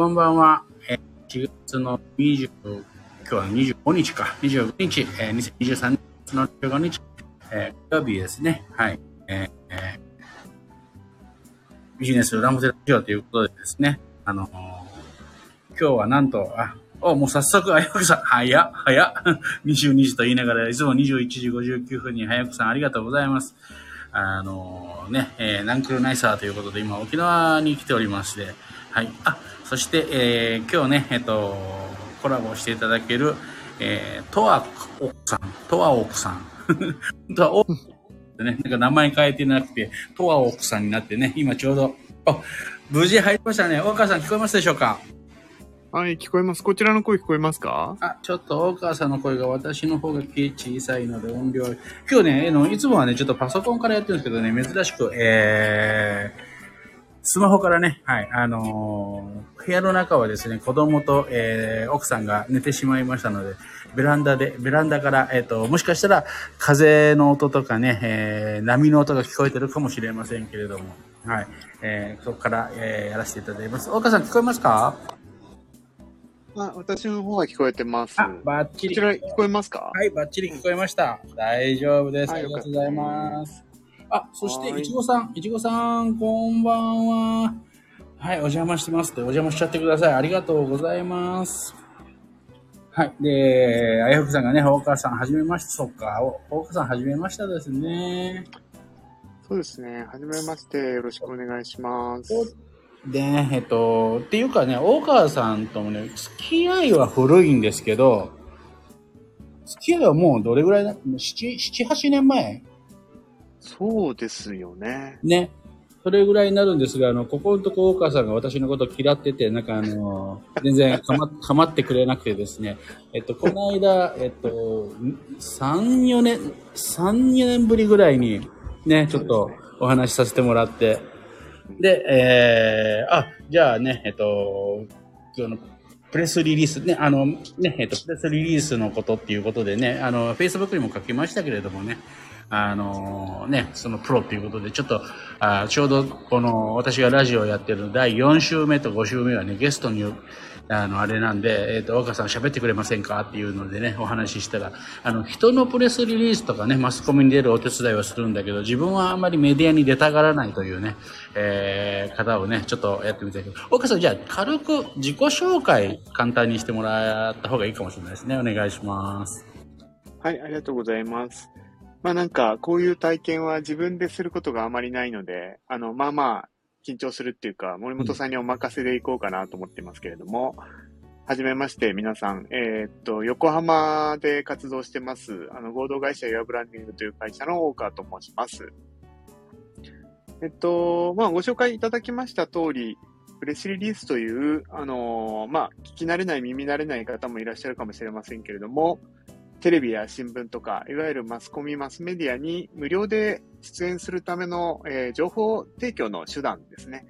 こんばんは。えー4月の20、今日は25日か、25日、えー2023年の25日、えー、火曜日ですね。はい。えーえービジネスラムゼラジオということでですね、あのー今日はなんと、あ、お、もう早速、あやくさん、早っ、早っ。22時と言いながら、いつも21時59分に、早くさんありがとうございます。あのーね、えーナンクルナイサーということで、今、沖縄に来ておりまして、はい。あ、そして、えー今日ね、えっ、と、コラボしていただける、えー、とわ奥さん、とわ奥さん。本当は奥でね、なんか名前変えてなくて、とわ奥さんになってね、今ちょうど、あ、無事入りましたね。大川さん聞こえますでしょうか？はい、聞こえます。こちらの声聞こえますか？あ、ちょっと大川さんの声が私の方が小さいので音量。今日ね、いつもはね、ちょっとパソコンからやってるんですけどね、珍しく、えー、スマホからね、はい、あのー部屋の中はですね、子供と、えー、奥さんが寝てしまいましたので、ベランダで、ベランダから、えっ、と、もしかしたら、風の音とかね、えー、波の音が聞こえてるかもしれませんけれども、はい、えー、そこから、えー、やらせていただきます。大川さん聞こえますか？あ、私の方は聞こえてます。あこ、バッチリち。ら聞こえますか？はい、バッチリ聞こえました。大丈夫です。あはいりがとうございます。あ、そして、はいいちごさん、いちごさん、こんばんは。はい、お邪魔してますって、お邪魔しちゃってください。ありがとうございます。はい。で、あやふくさんがね、大川さん、はじめまして、そっか、お大川さん、はじめましたですね。そうですね。はじめまして。よろしくお願いします。で、えっと、っていうかね、大川さんともね、付き合いは古いんですけど、付き合いはもうどれぐらいだ ?7、7、8年前そうですよね。ね。それぐらいになるんですが、あの、ここのとこ大川さんが私のこと嫌ってて、なんかあの、全然かま、かまってくれなくてですね、えっと、この間、えっと、3、4年、3、4年ぶりぐらいに、ね、ちょっとお話しさせてもらって、で、えー、あ、じゃあね、えっと、今日のプレスリリース、ね、あの、ね、えっと、プレスリリースのことっていうことでね、あの、Facebook にも書きましたけれどもね、あのね、そのプロっていうことで、ちょっと、あちょうどこの私がラジオやってる第4週目と5週目はね、ゲストに、あの、あれなんで、えっ、と、若さん喋ってくれませんかっていうのでね、お話ししたら、あの、人のプレスリリースとかね、マスコミに出るお手伝いはするんだけど、自分はあんまりメディアに出たがらないというね、えー、方をね、ちょっとやってみたいけど、若さん、じゃあ、軽く自己紹介、簡単にしてもらった方がいいかもしれないですね。お願いします。はい、ありがとうございます。まあなんか、こういう体験は自分ですることがあまりないので、あの、まあまあ、緊張するっていうか、森本さんにお任せでいこうかなと思ってますけれども、はじめまして、皆さん。えーっと、横浜で活動してます、あの、合同会社エアブランディングという会社の大川と申します。えっと、まあ、ご紹介いただきました通り、プレスリリースという、あのまあ、聞き慣れない、耳慣れない方もいらっしゃるかもしれませんけれども、テレビや新聞とか、いわゆるマスコミ、マスメディアに無料で出演するための、えー情報提供の手段ですね。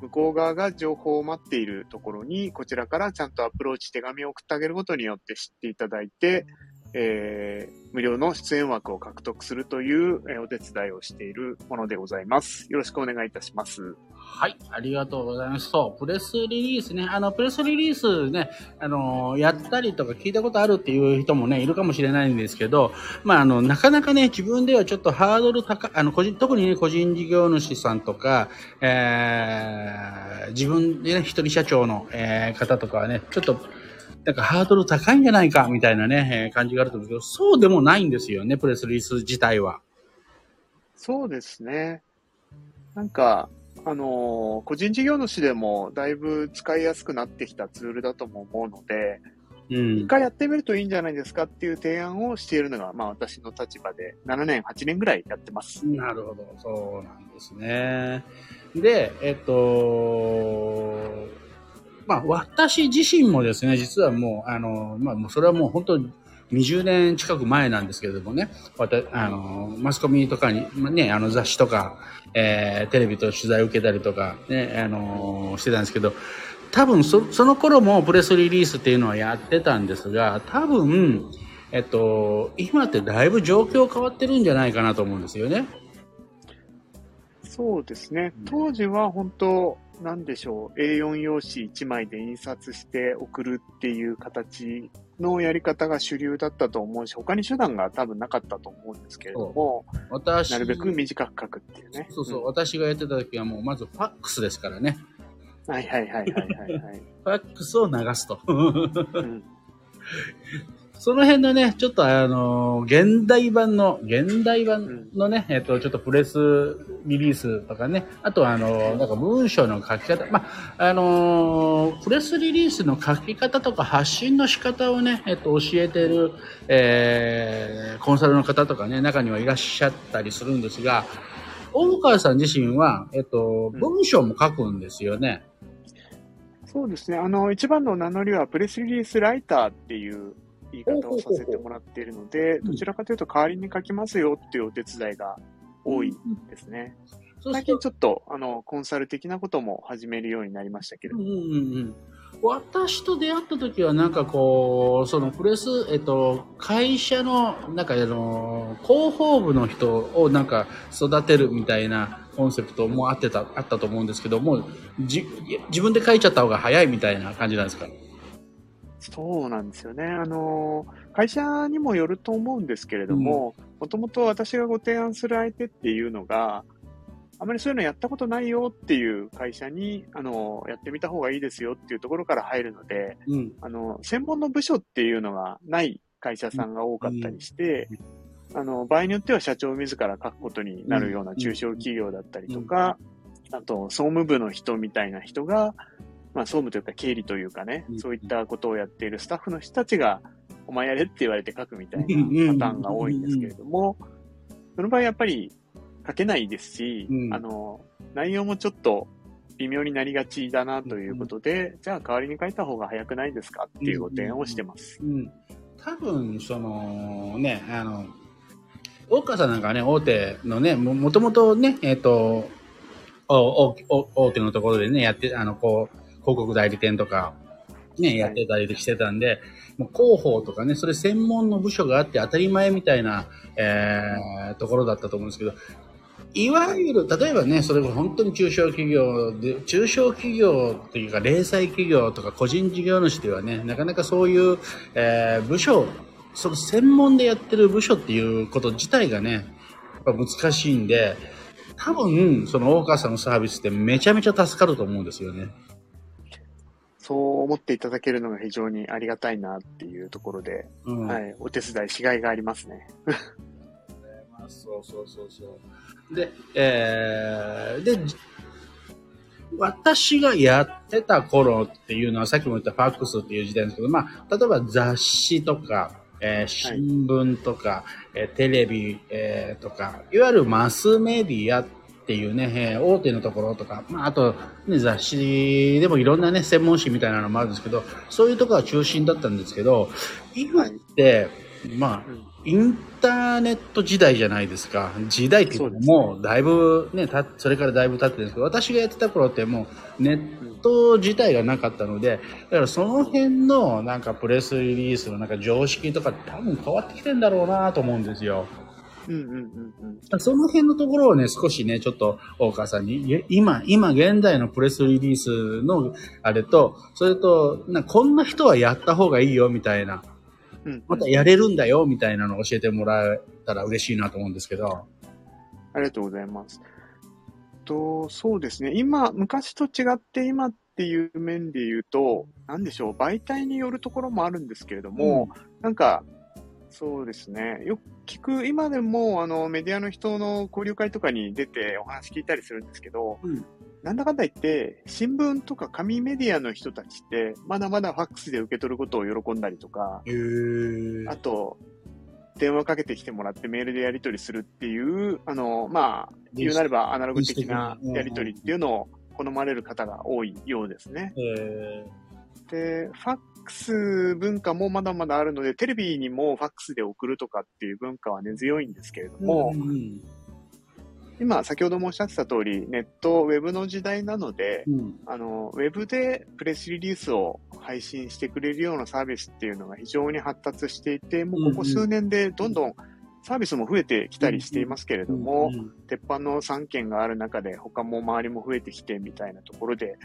向こう側が情報を待っているところに、こちらからちゃんとアプローチ、手紙を送ってあげることによって知っていただいて、えー無料の出演枠を獲得するという、えーお手伝いをしているものでございます。よろしくお願いいたします。はい、ありがとうございます。そう、プレスリリースね、あの、プレスリリースね、あの、やったりとか聞いたことあるっていう人もね、いるかもしれないんですけど、まあ、あの、なかなかね、自分ではちょっとハードル高、あの、個人、特にね、個人事業主さんとか、えー、自分でね、一人社長の、えー方とかはね、ちょっと、なんかハードル高いんじゃないか、みたいなね、えー感じがあると思うけど、そうでもないんですよね、プレスリリース自体は。そうですね。なんか、あのー個人事業主でもだいぶ使いやすくなってきたツールだとも思うので、うん一。回やってみるといいんじゃないですかっていう提案をしているのが、まあ私の立場で7年、8年ぐらいやってます。なるほど、そうなんですね。で、えっと、まあ、私自身もですね、実はもう、あの、まあ、それはもう本当に20年近く前なんですけれどもね、あの、マスコミとかに、ね、あの雑誌とか、えーテレビと取材を受けたりとか、ね、あの、してたんですけど、多分そ、その頃もプレスリリースっていうのはやってたんですが、多分、えっと、今ってだいぶ状況変わってるんじゃないかなと思うんですよね。そうですね。当時は本当、なんでしょう、A4 用紙1枚で印刷して送るっていう形のやり方が主流だったと思うし、他に手段が多分なかったと思うんですけれども、私、なるべく短く書くっていうね。そうそう、ん私がやってた時はもうまずファックスですからね。はいはいはいはいはい、はい。ファックスを流すと。うん その辺のね、ちょっとあの、現代版の、現代版のね、えっと、ちょっとプレスリリースとかね、あとはあの、なんか文章の書き方、まあ、あの、プレスリリースの書き方とか発信の仕方をね、えっと、教えてる、えー、コンサルの方とかね、中にはいらっしゃったりするんですが、大川さん自身は、えっと、うん文章も書くんですよね。そうですね。あの、一番の名乗りはプレスリリースライターっていう言い方をさせてもらっているので、うん。どちらかというと代わりに書きますよっていうお手伝いが多いですね。最そうすると近ちょっと、あの、コンサル的なことも始めるようになりましたけれどうんうんうん。私と出会った時はなんかこうそのプレス、えっと、会社のなんかあの広報部の人をなんか育てるみたいなコンセプトもあってたあったと思うんですけどもじ自分で書いちゃった方が早いみたいな感じなんですか？そうなんですよね。あの、会社にもよると思うんですけれども、もともと私がご提案する相手っていうのが、あまりそういうのやったことないよっていう会社に、あの、やってみた方がいいですよっていうところから入るので、うん。あの、専門の部署っていうのがない会社さんが多かったりして、あの、場合によっては社長自ら書くことになるような中小企業だったりとか、あと、総務部の人みたいな人が、まあ、総務というか経理というかねう、ん。そういったことをやっているスタッフの人たちが、お前やれって言われて書くみたいうんなパターンが多いんですけれども、その場合やっぱり書けないですし、うん。あの、内容もちょっと微妙になりがちだなということで、じゃあ代わりに書いた方が早くないですかっていうご提案をしてます。うん、多分そのねあの大川さんなんかね大手のねももともとねえっ、とおおお大手のところでねやってあのこう広告代理店とかねやってたりしてたんで、もう広報とかねそれ専門の部署があって当たり前みたいな、えーところだったと思うんですけどいわゆる、例えばね、それが本当に中小企業で、中小企業っていうか、零細企業とか個人事業主ではね、なかなかそういう、えー部署、その専門でやってる部署っていうこと自体がね、やっぱ難しいんで、多分、その大川さんのサービスってめちゃめちゃ助かると思うんですよね。そう思っていただけるのが非常にありがたいなっていうところで、うん。はい、お手伝いしがいがありますね。そうそうそうそう。で、えー、で、じ私がやってた頃っていうのは、さっきも言ったファックスっていう時代ですけど、まあ、例えば雑誌とか、えー新聞とか、えーテレビ、えーとか、いわゆるマスメディアっていうね、えー大手のところとか、まあ、あと、ね、雑誌でもいろんなね、専門誌みたいなのもあるんですけど、そういうところが中心だったんですけど、今って、まあ、うんインターネット時代じゃないですか。時代っていうのもうだいぶね、たそれからだいぶ経ってるんですけど、私がやってた頃ってもうネット自体がなかったので、だからその辺のなんかプレスリリースのなんか常識とか多分変わってきてんだろうなと思うんですよ。うんうんうんうん。その辺のところをね、少しね、ちょっと大川さんに、今、今現在のプレスリリースのあれと、それと、なこんな人はやった方がいいよみたいな、うん、またやれるんだよみたいなのを教えてもらえたら嬉しいなと思うんですけど。ありがとうございます。と、そうですね。今、昔と違って今っていう面で言うと、なんでしょう、媒体によるところもあるんですけれども、なんか、そうですね。よく聞く、今でも、あの、メディアの人の交流会とかに出てお話聞いたりするんですけど、うんなんだかんだ言って、新聞とか紙メディアの人たちって、まだまだファックスで受け取ることを喜んだりとか、あと、電話かけてきてもらってメールでやり取りするっていう、あの、まあ、言うなればアナログ的なやり取りっていうのを好まれる方が多いようですね。へで、ファックス文化もまだまだあるので、テレビにもファックスで送るとかっていう文化は根強いんですけれどーも、うん今、先ほどもおっしゃってた通り、ネット、ウェブの時代なので、うん。あの、ウェブでプレスリリースを配信してくれるようなサービスっていうのが非常に発達していて、もうここ数年でどんどんサービスも増えてきたりしていますけれども、うん。鉄板の3件がある中で、他も周りも増えてきてみたいなところで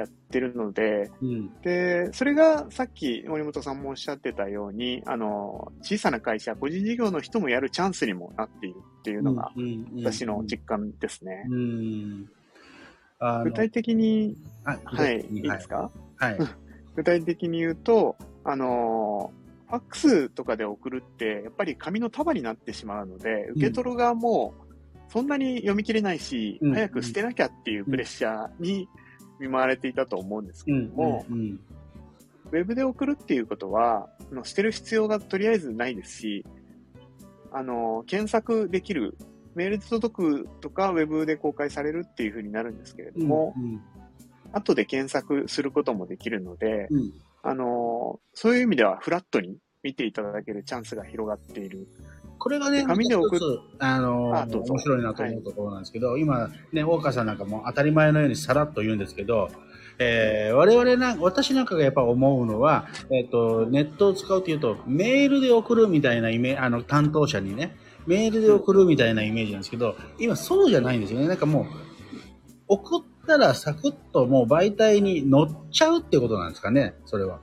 やってるので、うん。で、それがさっき森本さんもおっしゃってたように、あの、小さな会社、個人事業の人もやるチャンスにもなっているっていうのが、私の実感ですね。具体的に、あはい、い。いはいですか？はい。具体的に言うと、あのーファックスとかで送るって、やっぱり紙の束になってしまうので、受け取る側もそんなに読み切れないし、うん。早く捨てなきゃっていうプレッシャーに見舞われていたと思うんですけうんれども、うんウェブで送るっていうことは、あの捨てる必要がとりあえずないですし、あの、検索できる、メールで届くとか、ウェブで公開されるっていうふうになるんですけれども、うん後で検索することもできるので、うんあの、そういう意味ではフラットに見ていただけるチャンスが広がっている。これがね、紙で送っ一つあの面白いなと思うところなんですけど、今、ね、大川さんなんかも当たり前のようにさらっと言うんですけど、えー我々な、私なんかがやっぱ思うのは、えっ、と、ネットを使うというと、メールで送るみたいなイメあの、担当者にね、メールで送るみたいなイメージなんですけど、今そうじゃないんですよね。なんかもう、送ったらサクッともう媒体に乗っちゃうってことなんですかね、それは。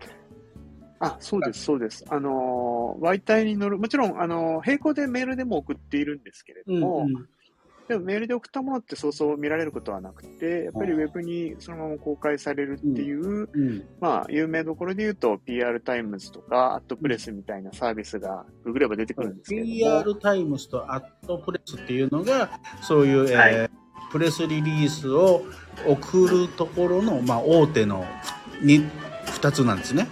あ、そうです、そうです。あの、媒体に乗る、もちろん、あの、並行でメールでも送っているんですけれども、うんでもメールで送ったものってそうそう見られることはなくて、やっぱりウェブにそのまま公開されるっていう、うんまあ、有名どころで言うと PR タイムズとか、アットプレスみたいなサービスがググれば出てくるんですけれども、PR タイムスとアットプレスっていうのが、そういう、えーはいプレスリリースを送るところの、まあ、大手のに2つなんですね。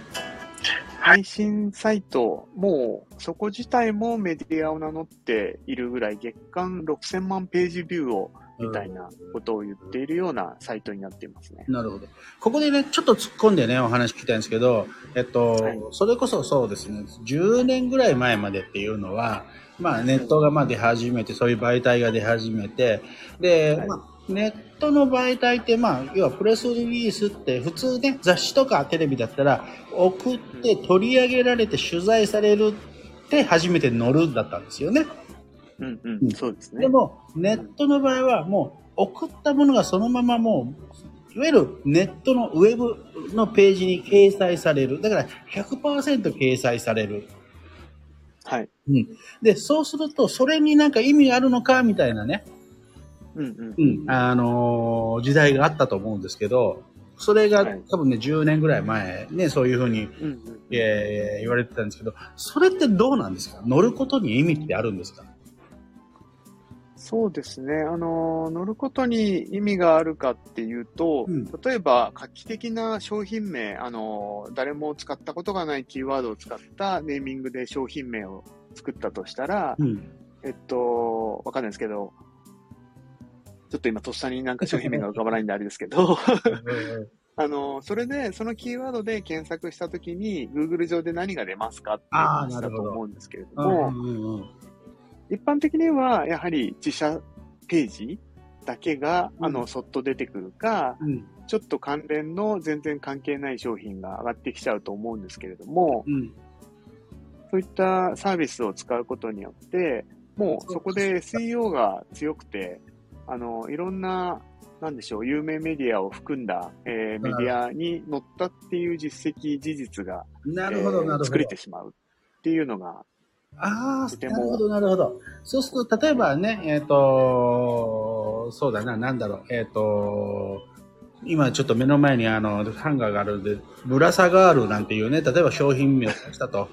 配信サイト、もうそこ自体もメディアを名乗っているぐらい、月間6000万ページビューをみたいなことを言っているようなサイトになっていますね。なるほど。ここでね、ちょっと突っ込んでね、お話聞きたいんですけど、えっと、はい。それこそそうですね、10年ぐらい前までっていうのは、まあ、ネットがまあ出始めて、そういう媒体が出始めて、で、はい。まあ、ネットの媒体って、まあ、要はプレスリリースって、普通ね、雑誌とかテレビだったら、送って取り上げられて取材されるって初めて乗るんだったんですよね。うんううんん、そうですねで。も、ネットの場合は、もう、送ったものがそのままもう、いわゆるネットのウェブのページに掲載される。だから100%掲載される。はい。うん。で、そうすると、それになんか意味があるのか、みたいなね、うんうん。うん、あのー時代があったと思うんですけど、それがはい多分ね、10年ぐらい前、ね、そういうふうに、うんうんえー言われてたんですけど、それってどうなんですか？乗ることに意味ってあるんですか？そうですね。あの、乗ることに意味があるかっていうと、うん例えば画期的な商品名、あの、誰も使ったことがないキーワードを使ったネーミングで商品名を作ったとしたら、うん。えっと、わかんないですけど、ちょっと今とっさになんか商品名が浮かばないんであれですけど、あの、それで、そのキーワードで検索したときに、Google 上で何が出ますかっていう話だと思うんですけれどうも、んうんうん。一般的には、やはり自社ページだけが、うん。あの、そっと出てくるか、うん。ちょっと関連の全然関係ない商品が上がってきちゃうと思うんですけれども、うん。そういったサービスを使うことによって、もうそこで SEO が強くて、あの、いろんな、なんでしょう、有名メディアを含んだ、えーメディアに載ったっていう実績、事実が、なるほど、なるほど。えー作れてしまうっていうのが、ああ、なるほど、なるほど。そうすると、例えばね、えっ、と、そうだな、なんだろう、えっ、と、今ちょっと目の前にあの、ハンガーがあるんで、ブラサガールなんていうね、例えば商品名を出したと。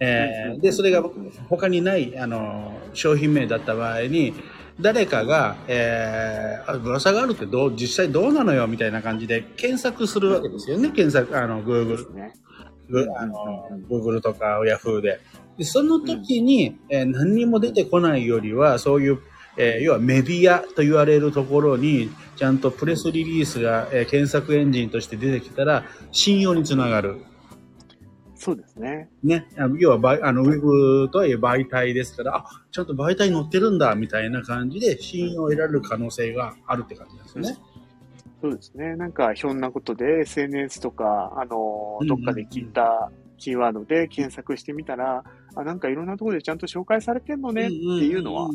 えーで、それが他にない、あの、商品名だった場合に、誰かが、えー、あブラサガールってどう、実際どうなのよみたいな感じで検索するわけですよね、検索、あの、Google ね。グあの、Google とか Yahoo で。で、その時に、えー何にも出てこないよりは、そういう、えー要はメディアと言われるところに、ちゃんとプレスリリースが、えー検索エンジンとして出てきたら、信用につながる。そうですね。ね。あの要はバイ、あの、ウェブとはいえ媒体ですから、あ、ちゃんと媒体に載ってるんだ、みたいな感じで、信用を得られる可能性があるって感じですよね。そうですね。なんか、ひょんなことで SNS とか、あのうんどっかで聞いたキーワードで検索してみたら、あ、なんかいろんなところでちゃんと紹介されてんのねっていうのは、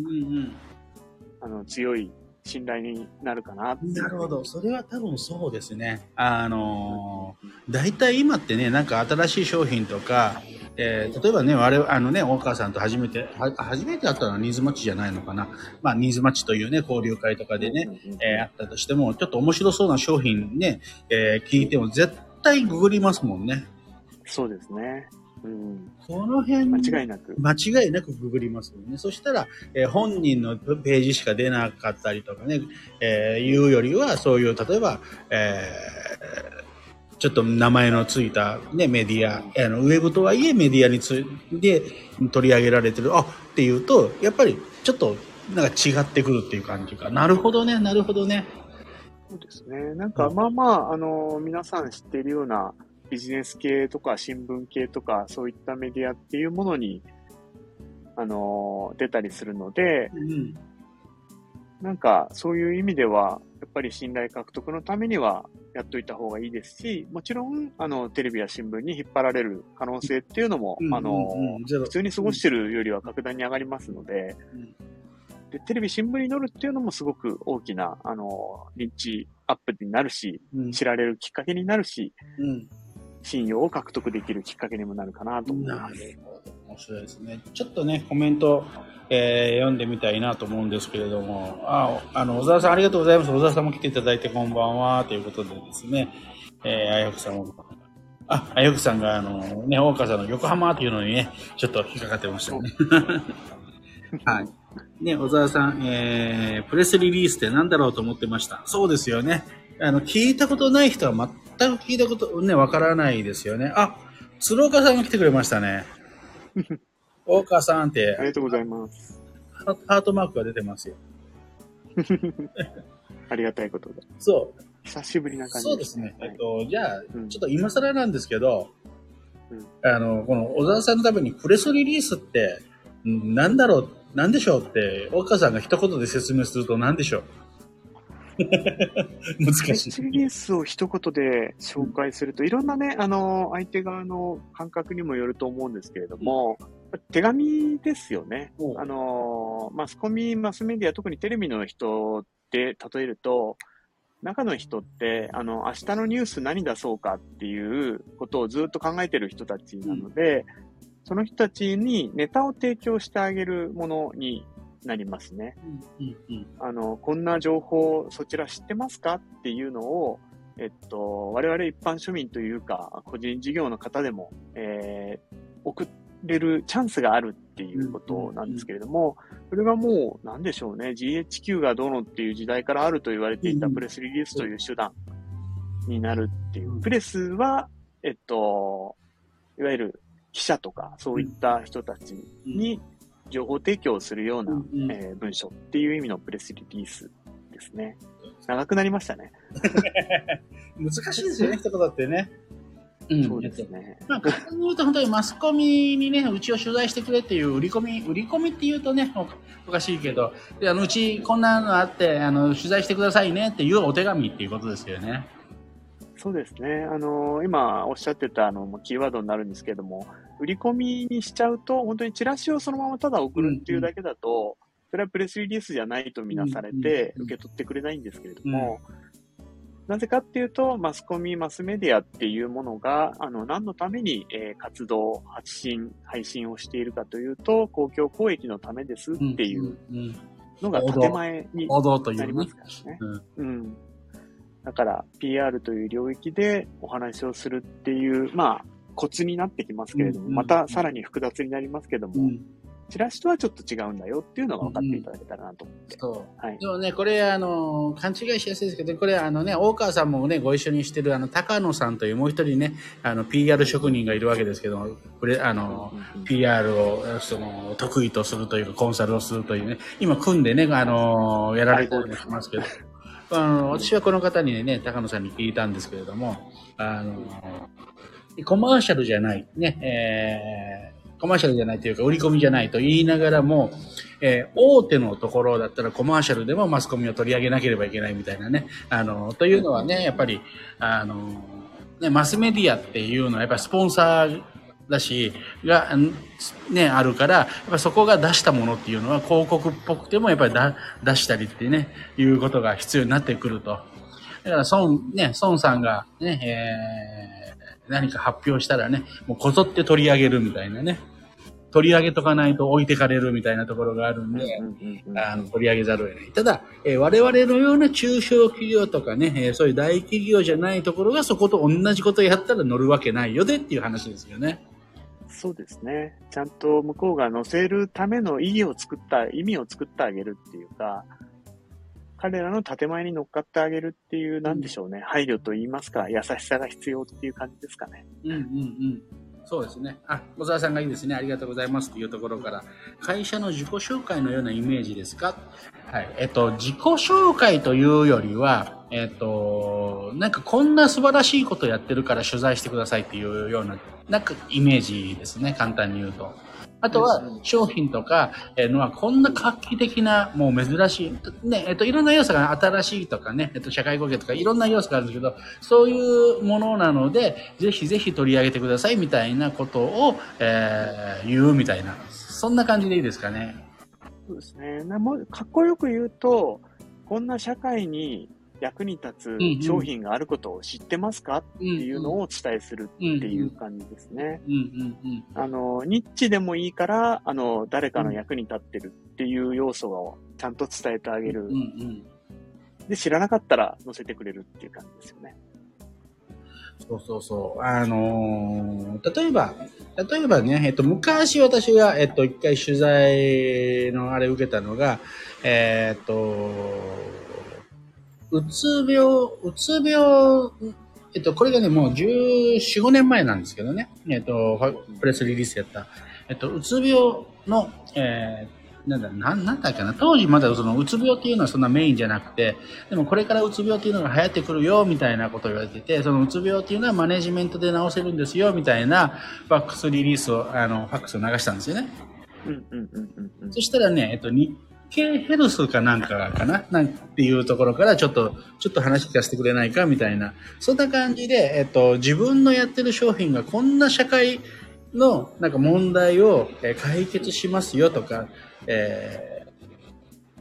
あの、強い信頼になるかななるほど。それは多分そうですね。あのー、大体今ってね、なんか新しい商品とか、えー、例えばね、我々、あのね、大川さんと初めて、は初めて会ったのはニーズマッチじゃないのかな。まあ、ニーズマッチというね、交流会とかでね、えー、あったとしても、ちょっと面白そうな商品ね、えー、聞いても絶対ググりますもんね。そうですね。うん、この辺、間違いなく。間違いなくググりますよね。そしたら、えー、本人のページしか出なかったりとかね、えー、いうよりは、そういう、例えば、えー、ちょっと名前のついた、ね、メディア、あのウェブとはいえメディアについて取り上げられてる、あっていうと、やっぱりちょっとなんか違ってくるっていう感じか。なるほどね、なるほどね。そうですね。なんか、まあまあ、あの、皆さん知っているような、ビジネス系とか新聞系とかそういったメディアっていうものに、あの出たりするので、うん、なんかそういう意味では、やっぱり信頼獲得のためにはやっといた方がいいですし、もちろん、あの、テレビや新聞に引っ張られる可能性っていうのも、あの、普通に過ごしてるよりは格段に上がりますので、で、テレビ、新聞に載るっていうのもすごく大きな、あの、認知アップになるし、知られるきっかけになるし、信用を獲得できるきっかけにもなるかなと思います。面白いですね。ちょっとね、コメント、えー、読んでみたいなと思うんですけれども、あ、あの、小沢さんありがとうございます。小沢さんも来ていただいてこんばんは、ということでですね、えー、あやふさんも、あ、あやふさんが、あの、ね、大川さんの横浜というのにね、ちょっと引っかかってましたね。はい。ね、小沢さん、えー、プレスリリースって何だろうと思ってました。そうですよね。あの、聞いたことない人は全く聞いたこと、ね、わからないですよね。あ、鶴岡さんが来てくれましたね。大川さんって。ありがとうございます。ハートマークが出てますよ。ありがたいことで。そう。久しぶりな感じ、ね、そうですね。はい、えっと、じゃあ、うん、ちょっと今更なんですけど、うん、あの、この小沢さんのためにプレスリリースって、なんだろう、なんでしょうって、大川さんが一言で説明すると何でしょう？難しい。スリリースを一言で紹介すると、いろんなね、あの、相手側の感覚にもよると思うんですけれども、手紙ですよね。あの、マスコミ、マスメディア、特にテレビの人で例えると、中の人って、あの、明日のニュース何出そうかっていうことをずっと考えてる人たちなので、うん、その人たちにネタを提供してあげるものになりますね。あの、こんな情報そちら知ってますかっていうのを、えっと、我々一般庶民というか、個人事業の方でも、えー、送れるチャンスがあるっていうことなんですけれども、それがもう、なんでしょうね、GHQ がどうのっていう時代からあると言われていたプレスリリースという手段になるっていう。プレスは、えっと、いわゆる記者とか、そういった人たちに、情報提供するような、うんうん、えー、文章っていう意味のプレスリリースですね。長くなりましたね。難しいですよね、一言ってね。うん、そうですね。まあ、簡単に言うと本当にマスコミにね、うちを取材してくれっていう売り込み、売り込みって言うとね、おかしいけど、であのうちこんなのあって、あの、取材してくださいねっていうお手紙っていうことですよね。そうですね。あの、今おっしゃってたあの、キーワードになるんですけども、売り込みにしちゃうと、本当にチラシをそのままただ送るっていうだけだと、それはプレスリリースじゃないとみなされて、受け取ってくれないんですけれども、なぜかっていうと、マスコミ、マスメディアっていうものが、あの、何のために、えー、活動、発信、配信をしているかというと、公共交易のためですっていうのが建前になりますからね。うん。だから、PR という領域でお話をするっていう、まあ、コツになってきますけれども、またさらに複雑になりますけども、チラシとはちょっと違うんだよっていうのが分かっていただけたらなと思って。そう。はい。でもね、これ、あの、勘違いしやすいですけど、これ、あのね、大川さんもね、ご一緒にしてる、あの、高野さんというもう一人ね、あの、PR 職人がいるわけですけども、これ、あの、PR を、その、得意とするというか、コンサルをするというね、今組んでね、あの、やられてるしますけど、あの、私はこの方にね、高野さんに聞いたんですけれども、あの、コマーシャルじゃない、ね、えー、コマーシャルじゃないというか、売り込みじゃないと言いながらも、えー、大手のところだったらコマーシャルでもマスコミを取り上げなければいけないみたいなね、あの、というのはね、やっぱり、あの、ね、マスメディアっていうのはやっぱりスポンサーだし、が、ね、あるから、やっぱそこが出したものっていうのは広告っぽくてもやっぱり出したりってね、いうことが必要になってくると。だから孫、ね、孫さんがね、えー、何か発表したらね、もうこぞって取り上げるみたいなね。取り上げとかないと置いてかれるみたいなところがあるんで、あの取り上げざるを得ない。ただ、えー、我々のような中小企業とかね、えー、そういう大企業じゃないところがそこと同じことやったら乗るわけないよでっていう話ですよね。そうですね。ちゃんと向こうが載せるための意義を作った、意味を作ってあげるっていうか、彼らの建前に乗っかってあげるっていう、なんでしょうね、配慮と言いますか、優しさが必要っていう感じですかね。うんうんうん。そうですね。あ、小沢さんがいいですね。ありがとうございますというところから、会社の自己紹介のようなイメージですか？はい。えっと、自己紹介というよりは、えっと、なんかこんな素晴らしいことやってるから取材してくださいっていうような、なんかイメージですね。簡単に言うと。あとは商品とかのはこんな画期的な、もう珍しい、ね、えっと、いろんな要素が新しいとかね、えっと、社会貢献とかいろんな要素があるんですけど、そういうものなので、ぜひぜひ取り上げてくださいみたいなことを、えー、言うみたいな、そんな感じでいいですかね。そうですね。もかっこよく言うと、こんな社会に役に立つ商品があることを知ってますか？っていうのをお伝えするっていう感じですね。あの、ニッチでもいいから、あの、誰かの役に立ってるっていう要素をちゃんと伝えてあげる。で、知らなかったら載せてくれるっていう感じですよね。そうそうそう。あのー、例えば、例えばね、えっと、昔私が、えっと、一回取材のあれ受けたのが、えー、っと、うつ病、うつ病、えっと、これがね、もう14、5年前なんですけどね、えっと、プレスリリースやった、えっと、うつ病の、えー、なんだ、なん、なんだっけな、当時まだその、うつ病っていうのはそんなメインじゃなくて、でもこれからうつ病っていうのが流行ってくるよ、みたいなことを言われてて、そのうつ病っていうのはマネジメントで治せるんですよ、みたいなファックスリリースを、あの、ファックスを流したんですよね。うんうんうんうん、そしたらね、えっと、日系ヘルスかなんかかななんていうところからちょっと、ちょっと話聞かせてくれないかみたいな。そんな感じで、えっと、自分のやってる商品がこんな社会のなんか問題を解決しますよとか、え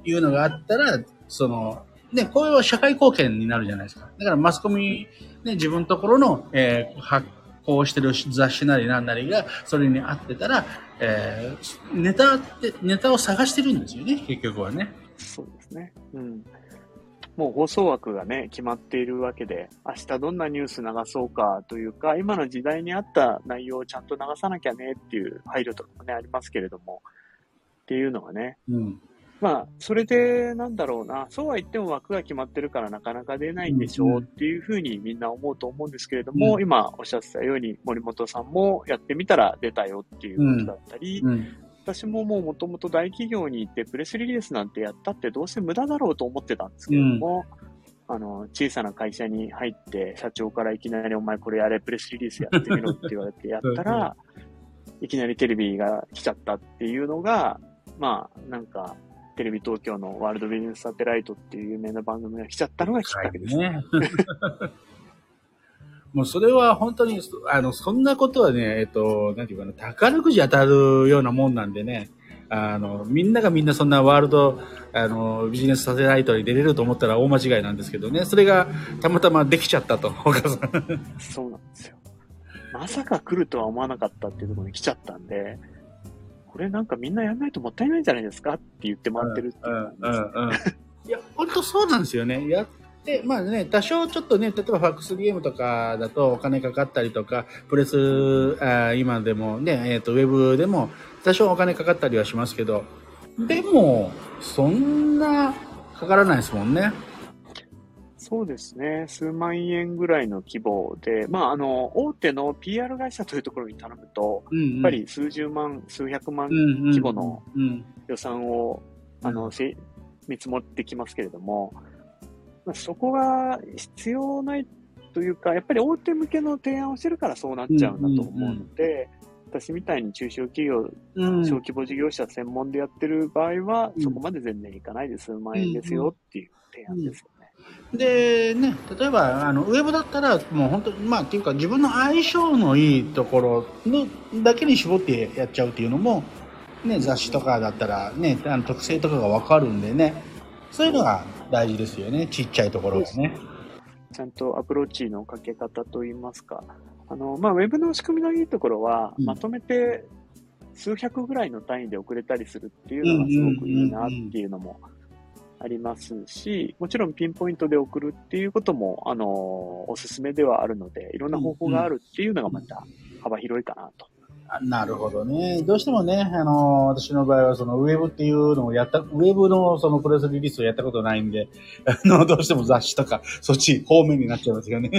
ー、いうのがあったら、その、ね、これは社会貢献になるじゃないですか。だからマスコミ、ね、自分のところの、えー、発行してる雑誌なりなんなりが、それに合ってたら、えー、ネタって、ネタを探してるんですよね、結局はね。そうですね。うん。もう放送枠がね、決まっているわけで、明日どんなニュース流そうかというか、今の時代に合った内容をちゃんと流さなきゃねっていう配慮とかもね、ありますけれども、っていうのがね、うん、まあ、それで、なんだろうな、そうは言っても枠が決まってるからなかなか出ないんでしょうっていうふうにみんな思うと思うんですけれども、うん、今おっしゃってたように森本さんもやってみたら出たよっていうことだったり、うん。うん、私ももうもともと大企業に行ってプレスリリースなんてやったってどうせ無駄だろうと思ってたんですけれども、あの、小さな会社に入って、社長からいきなりお前これやれ、プレスリリースやってみろって言われてやったら、いきなりテレビが来ちゃったっていうのが、まあ、なんか、テレビ東京のワールドビジネスサテライトっていう有名な番組が来ちゃったのがきっかけです。ね、もうそれは本当に、あの、そんなことはね、えっと、なんていうかな、宝くじ当たるようなもんなんでね、あの、みんながみんなそんなワールド、あの、ビジネスサテライトに出れると思ったら大間違いなんですけどね、それがたまたまできちゃったと、岡さん。そうなんですよ。まさか来るとは思わなかったっていうところに来ちゃったんで、これなんかみんなやんないともったいないんじゃないですかって言ってもらってるっていう、いや、本当そうなんですよね。やって、まあね、多少ちょっとね、例えばファックスゲームとかだとお金かかったりとか、プレス、あ今でもね、えっ、ー、と、ウェブでも多少お金かかったりはしますけど、でも、そんなかからないですもんね。そうですね。数万円ぐらいの規模で、まあ、あの、大手の PR 会社というところに頼むと、うんうん、やっぱり数十万、数百万規模の予算を、あの、見積もってきますけれども、まあ、そこが必要ないというか、やっぱり大手向けの提案をしてるからそうなっちゃうんだと思うので、私みたいに中小企業、小規模事業者専門でやってる場合は、そこまで全然いかないで数万円ですよっていう提案ですよでね、例えばあのウェブだったらもう本当にまあっていうか自分の相性のいいところのだけに絞ってやっちゃうっていうのも、ね、雑誌とかだったらねあの特性とかが分かるんでねそういうのが大事ですよね。ちっちゃいところがね。ちゃんとアプローチのかけ方といいますか、あの、まあ、ウェブの仕組みのいいところは、うん。まとめて数百ぐらいの単位で送れたりするっていうのがすごくいいなっていうのもありますし、もちろんピンポイントで送るっていうことも、あの、おすすめではあるので、いろんな方法があるっていうのがまた幅広いかなと。あなるほどね。どうしてもね、あの、私の場合はそのウェブっていうのをやった、ウェブのそのプレスリリースをやったことないんで、あの、どうしても雑誌とか、そっち方面になっちゃいますよね。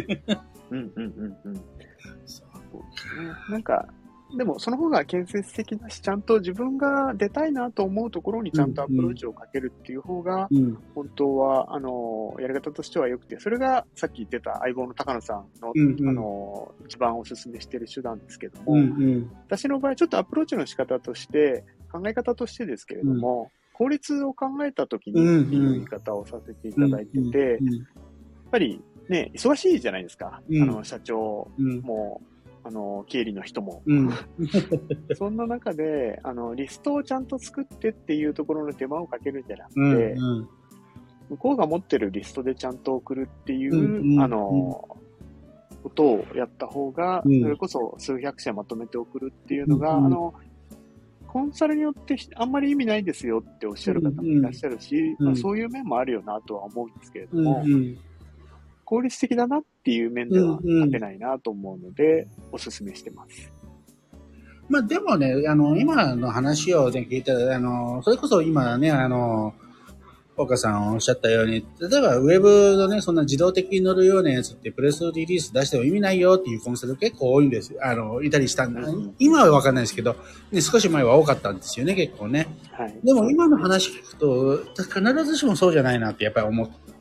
うんうんうんうん。なんか、でもその方が建設的だし、ちゃんと自分が出たいなと思うところにちゃんとアプローチをかけるっていう方が、うん。本当は、あの、やり方としては良くて、それがさっき言ってた相棒の高野さんの、あの、一番お勧めしている手段ですけども。私の場合ちょっとアプローチの仕方として、考え方としてですけれども、効率を考えたときにっていう言い方をさせていただいてて、やっぱりね、忙しいじゃないですか。うんあの、社長うん。も、あの、経理の人も。うん。そんな中で、あの、リストをちゃんと作ってっていうところの手間をかけるんじゃなくて、うん。うん。向こうが持ってるリストでちゃんと送るっていう、うんうんあの、ことをやった方が、うんそれこそ数百社まとめて送るっていうのが、うんあの、コンサルによってあんまり意味ないですよっておっしゃる方もいらっしゃるし、うんまあ、そういう面もあるよなとは思うんですけれどうん。も、うん。効率的だなっていう面ではうんうん勝てないなと思うので、お勧めしてます。まあでもね、あの、今の話をね、聞いたら、あの、それこそ今ね、あの、岡さんおっしゃったように、例えばウェブのね、そんな自動的に乗るようなやつってプレスリリース出しても意味ないよっていうコンサル結構多いんですよ。あの、いたりしたんだうん。今はわかんないですけど、ね、少し前は多かったんですよね、結構ね。はい。でも今の話聞くと、必ずしもそうじゃないなってやっぱり思った。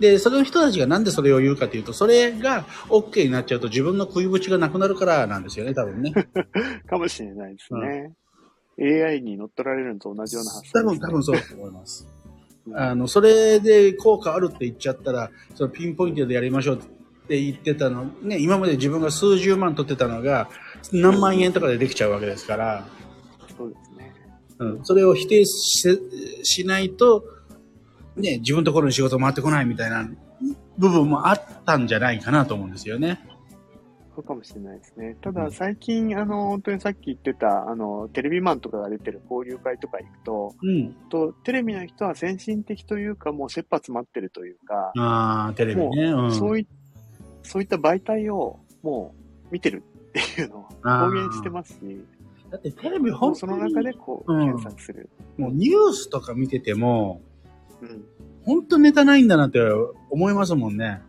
で、その人たちがなんでそれを言うかというと、それが OK になっちゃうと自分の食いぶちがなくなるからなんですよね、多分ね。かもしれないですね。AI に乗っ取られるのと同じような発多分、想です、ね。多分そうだと思います。うんあの、それで効果あるって言っちゃったら、そのピンポイントでやりましょうって言ってたの、ね、今まで自分が数十万取ってたのが、何万円とかでできちゃうわけですから、そうですね。うん、それを否定ししないと、ね、自分のところに仕事回ってこないみたいな部分もあったんじゃないかなと思うんですよね。そうかもしれないですね。ただうん最近、あの、本当にさっき言ってた、あの、テレビマンとかが出てる交流会とか行くと、うん。とテレビの人は先進的というか、もう切羽詰まってるというか、ああ、テレビね。うん。そういそういった媒体をもう見てるっていうのを公言してますし、だってテレビも本当うその中にでこう、うん検索する。もうニュースとか見てても、うん。本当ネタないんだなって思いますもんね。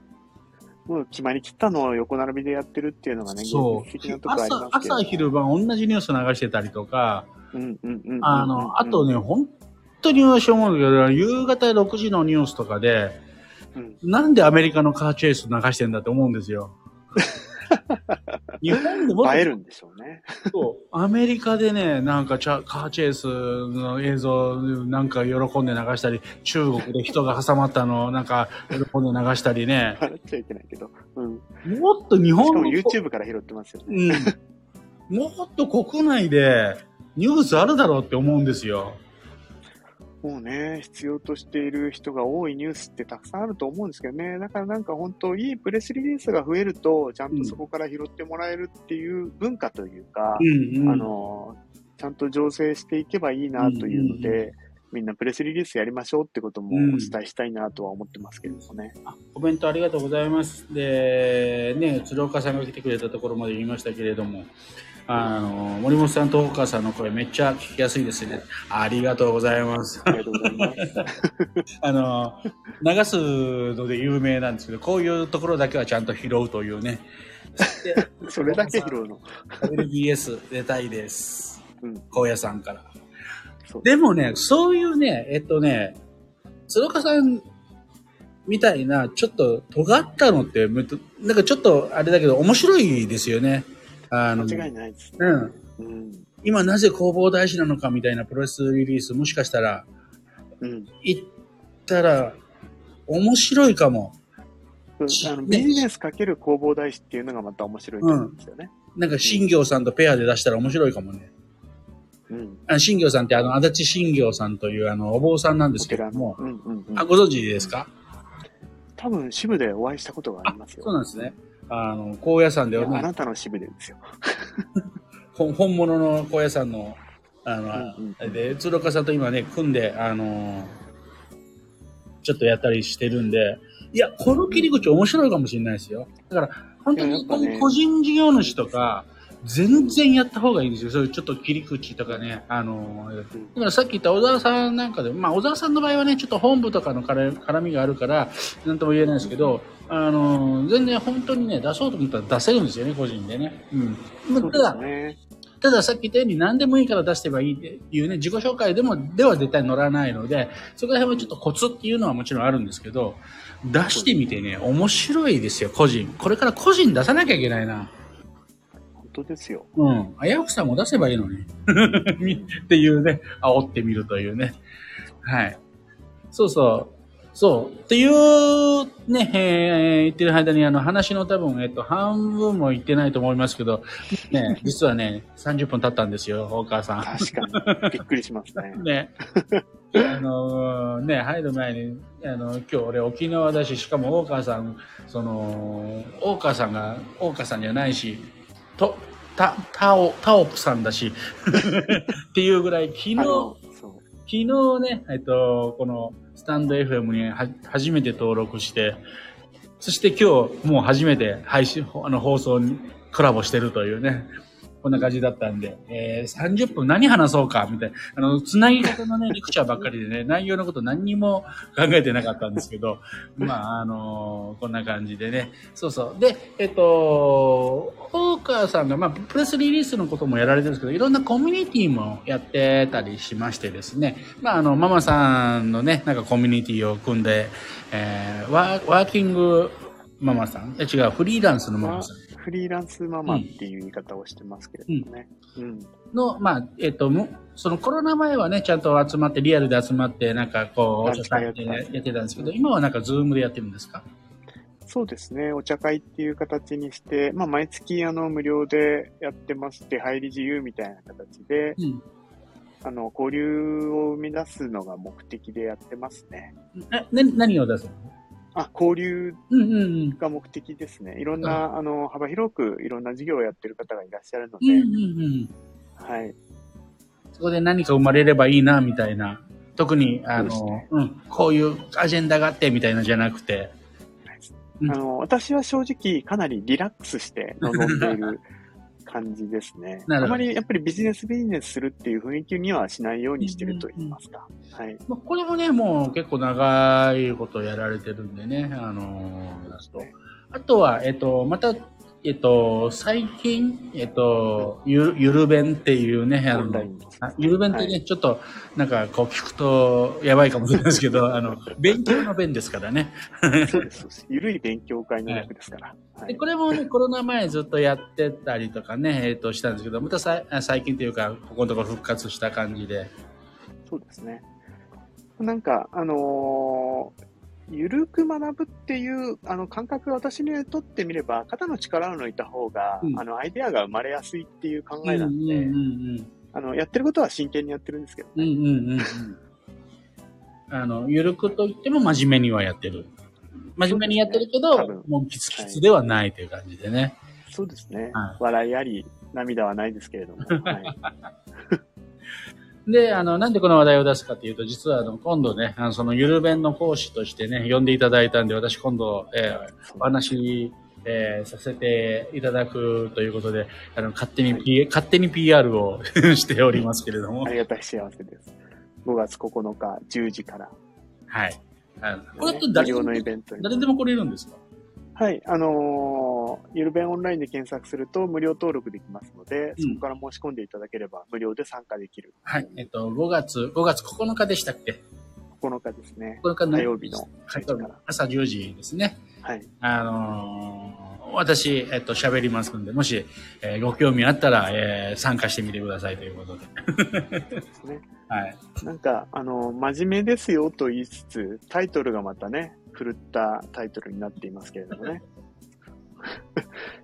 もう決まりきったのを横並びでやってるっていうのがね、そう朝。朝昼晩同じニュース流してたりとか、うんうんうんうん。あの、あとね、本当に私思うんだけど、夕方6時のニュースとかで、うん、なんでアメリカのカーチェイス流してんだって思うんですよ。日本でも映えるんでしょうね。そうアメリカでね、なんかチャカーチェイスの映像なんか喜んで流したり、中国で人が挟まったのをなんか喜んで流したりね、笑っちゃいけないけど。うん。もっと日本しかもの YouTube から拾ってますよね。うん。もっと国内でニュースあるだろうって思うんですよ。もうね、必要としている人が多いニュースってたくさんあると思うんですけどね。だからなんか本当、いいプレスリリースが増えると、ちゃんとそこから拾ってもらえるっていう文化というか、うんうん。あの、ちゃんと醸成していけばいいなというので、うんうんみんなプレスリリースやりましょうってこともおうん伝えしたいなとは思ってますけれどもね。あコメントありがとうございます。で、ね、鶴岡さんが来てくれたところまで言いましたけれども、あの、森本さんと大川さんの声めっちゃ聞きやすいですね。ありがとうございます。ありがとうございます。あの、流すので有名なんですけど、こういうところだけはちゃんと拾うというね。で それだけ拾うの？WBS 出たいです。うん。高野さんから。でもね、そういうね、えっとね、鶴岡さんみたいな、ちょっと尖ったのって、なんかちょっとあれだけど面白いですよね。あの、間違いないですね。うん。うん。今なぜ工房大事なのかみたいなプロレスリリース、もしかしたら、うん。行ったら、面白いかも。あのビジネスかける工房大師っていうのがまた面白いと思うんですよね。なんか、新行さんとペアで出したら面白いかもね。うん。あ新行さんってあの、足立新行さんというあの、お坊さんなんですけども。、うんうんうんあ、。ご存知ですか？多分支部でお会いしたことがありますよ。そうなんですね。あの、高野山ではあなたのでですよ。本物の高野山の、あの、うんうんで、鶴岡さんと今ね、組んで、あのちょっとやったりしてるんで、いや、この切り口面白いかもしれないですよ。だから、本当に個人事業主とか、全然やった方がいいんですよ。そういうちょっと切り口とかね、あのだからさっき言った小沢さんなんかで、まあ小沢さんの場合はね、ちょっと本部とかの絡絡みがあるから、なんとも言えないですけど、あの全然本当にね、出そうと思ったら出せるんですよね、個人でね。うん。ただす、ね。たださっき言ったように何でもいいから出してばいいっていうね、自己紹介でも、では絶対乗らないので、そこら辺はちょっとコツっていうのはもちろんあるんですけど、出してみてね、面白いですよ、個人。これから個人出さなきゃいけないな。本当ですよ。うん。危うくさんも出せばいいのに。っていうね、煽ってみるというね。はい。そうそう。そう。っていう、ね、えー言ってる間に、あの、話の多分、えっと、半分も言ってないと思いますけど、ね、実はね、30分経ったんですよ、大川さん。確かに。びっくりしますね。ね。あのね、入る前に、あの、今日俺沖縄だし、しかも大川さん、その、大川さんが、大川さんじゃないし、と、た、たお、たおぷさんだし、っていうぐらい、昨日。昨日ね、えっと、このスタンド FM に初めて登録して、そして今日もう初めて配信、あの放送にコラボしてるというね、こんな感じだったんで、えー、30分何話そうかみたいな、あの、つなぎ方のね、レクチャーばっかりでね、内容のこと何にも考えてなかったんですけど、まあ、あのこんな感じでね、そうそう。で、えっと、大川さんが、まあ、プレスリリースのこともやられてるんですけど、いろんなコミュニティもやってたりしましてですね、まあ、あの、ママさんのね、なんかコミュニティを組んで、えーワーキングママさん、いや違う、フリーランスのママさん。フリーランスママっていう言い方をしてますけれどもね。うん。の、まあ、えっ、と、むそのコロナ前はね、ちゃんと集まって、リアルで集まって、なんかこう、お茶会でやってたんですけど、今はなんかズームでやってるんですか？そうですね。お茶会っていう形にして、まあ、毎月、あの、無料でやってます。出入り自由みたいな形で、うん。あの、交流を生み出すのが目的でやってますね。え、ね、何を出すの？あ、交流うんうんうん。が目的ですね。いろんな、あの、幅広くいろんな事業をやってる方がいらっしゃるので、うんうんうん。はい。そこで何か生まれればいいな、みたいな。特に、あの、ねうん、こういうアジェンダがあって、みたいなじゃなくて。うんあの、私は正直かなりリラックスして臨んでいる感じですね。なるほどあまりやっぱりビジネスビジネスするっていう雰囲気にはしないようにしてると言いますか。はい。まあこれもね、もう結構長いことやられてるんでね、あのーねあとは、えっと、また、えっと、最近、えっと、ゆゆる弁っていうね、あのゆる弁ってね、はちょっと、なんか、こう聞くと、やばいかもしれないですけど、あの、勉強の弁ですからね。そうです、そうです。ゆるい勉強会の略ですから。はで、い。これもね、コロナ前ずっとやってたりとかね、えっと、したんですけど、またさ最近というか、ここのところ復活した感じで。そうですね。なんか、あのーゆるく学ぶっていうあの感覚が私にとってみれば、肩の力を抜いた方が、うんあの、アイデアが生まれやすいっていう考えなんで、うんうんうんあの、やってることは真剣にやってるんですけどね。うんうんうんうん。あの、ゆるくと言っても真面目にはやってる。真面目にやってるけど多分、もうキツキツではないという感じでね。そうですね。はい笑いあり、涙はないですけれども。はい。で、あの、なんでこの話題を出すかというと、実はあの、今度ね、あのそのゆる弁の講師としてね、呼んでいただいたんで、私今度、えーお話、えーさせていただくということで、あの、勝手に、P 勝手に PR を しておりますけれどもあ。りがたい幸せです。5月9日10時から、はい。あのこれって無誰でも料のイベントに。誰でも来れるんですか？はい。あのーゆる弁オンラインで検索すると無料登録できますので、うんそこから申し込んでいただければ無料で参加できる。はい。えっと、5月、5月9日でしたっけ？9日ですね。9日の火曜日の10時から。朝10時ですね。はい。あのー私、えっと、喋りますんで、もし、えーご興味あったら、えー参加してみてくださいということで。ですね。はい。なんか、あの、真面目ですよと言いつつ、タイトルがまたね、振るったタイトルになっていますけれどもね。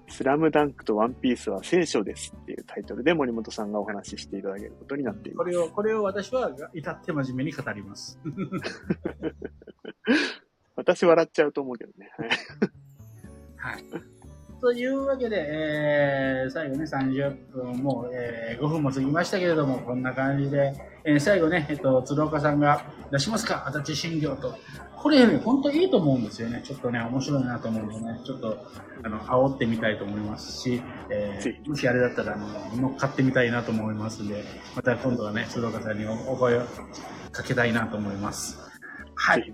スラムダンクとワンピースは聖書ですっていうタイトルで森本さんがお話ししていただけることになっています。これを、これを私は至って真面目に語ります。私笑っちゃうと思うけどね。はいはい。というわけで、えー、最後ね、30分もう、えー、5分も過ぎましたけれども、こんな感じで、えー、最後ね、えっと、鶴岡さんが出しますか、足立新業と。これ、ね、本当いいと思うんですよね。ちょっとね、面白いなと思うんでね、ちょっと、あの、煽ってみたいと思いますし、えー、もしあれだったら、あの、乗っかってみたいなと思いますんで、また今度はね、鶴岡さんにおお声をかけたいなと思います。はい。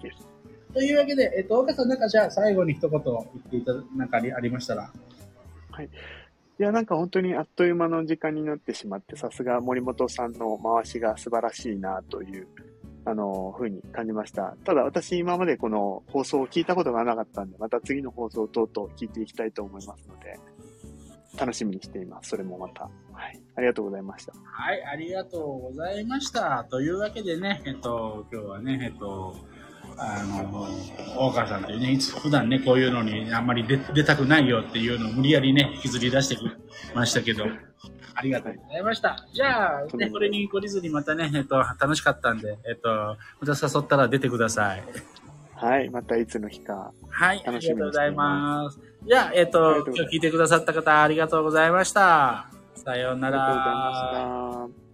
というわけで、えっと、岡さん、なんかじゃあ最後に一言言っていただ、なんかありましたら？いや、なんか本当にあっという間の時間になってしまって、さすが森本さんの回しが素晴らしいなという、あの、ふうに感じました。ただ私今までこの放送を聞いたことがなかったんで、また次の放送をとうとう聞いていきたいと思いますので、楽しみにしています。それもまた。はい。ありがとうございました。はい、ありがとうございました。というわけでね、えっと、今日はね、えっと、あの、大川さんというね、いつ普段ね、こういうのにあんまり出出たくないよっていうのを無理やりね、引きずり出してきましたけど、ありがとうございました。じゃあ、ね、これに懲りずにまたね、えっと、楽しかったんで、えっと、また誘ったら出てください。はい。またいつの日か。はい、ありがとうございます。じゃあ、えっと今日聞いてくださった方、ありがとうございました。さようなありがとうございら。ました。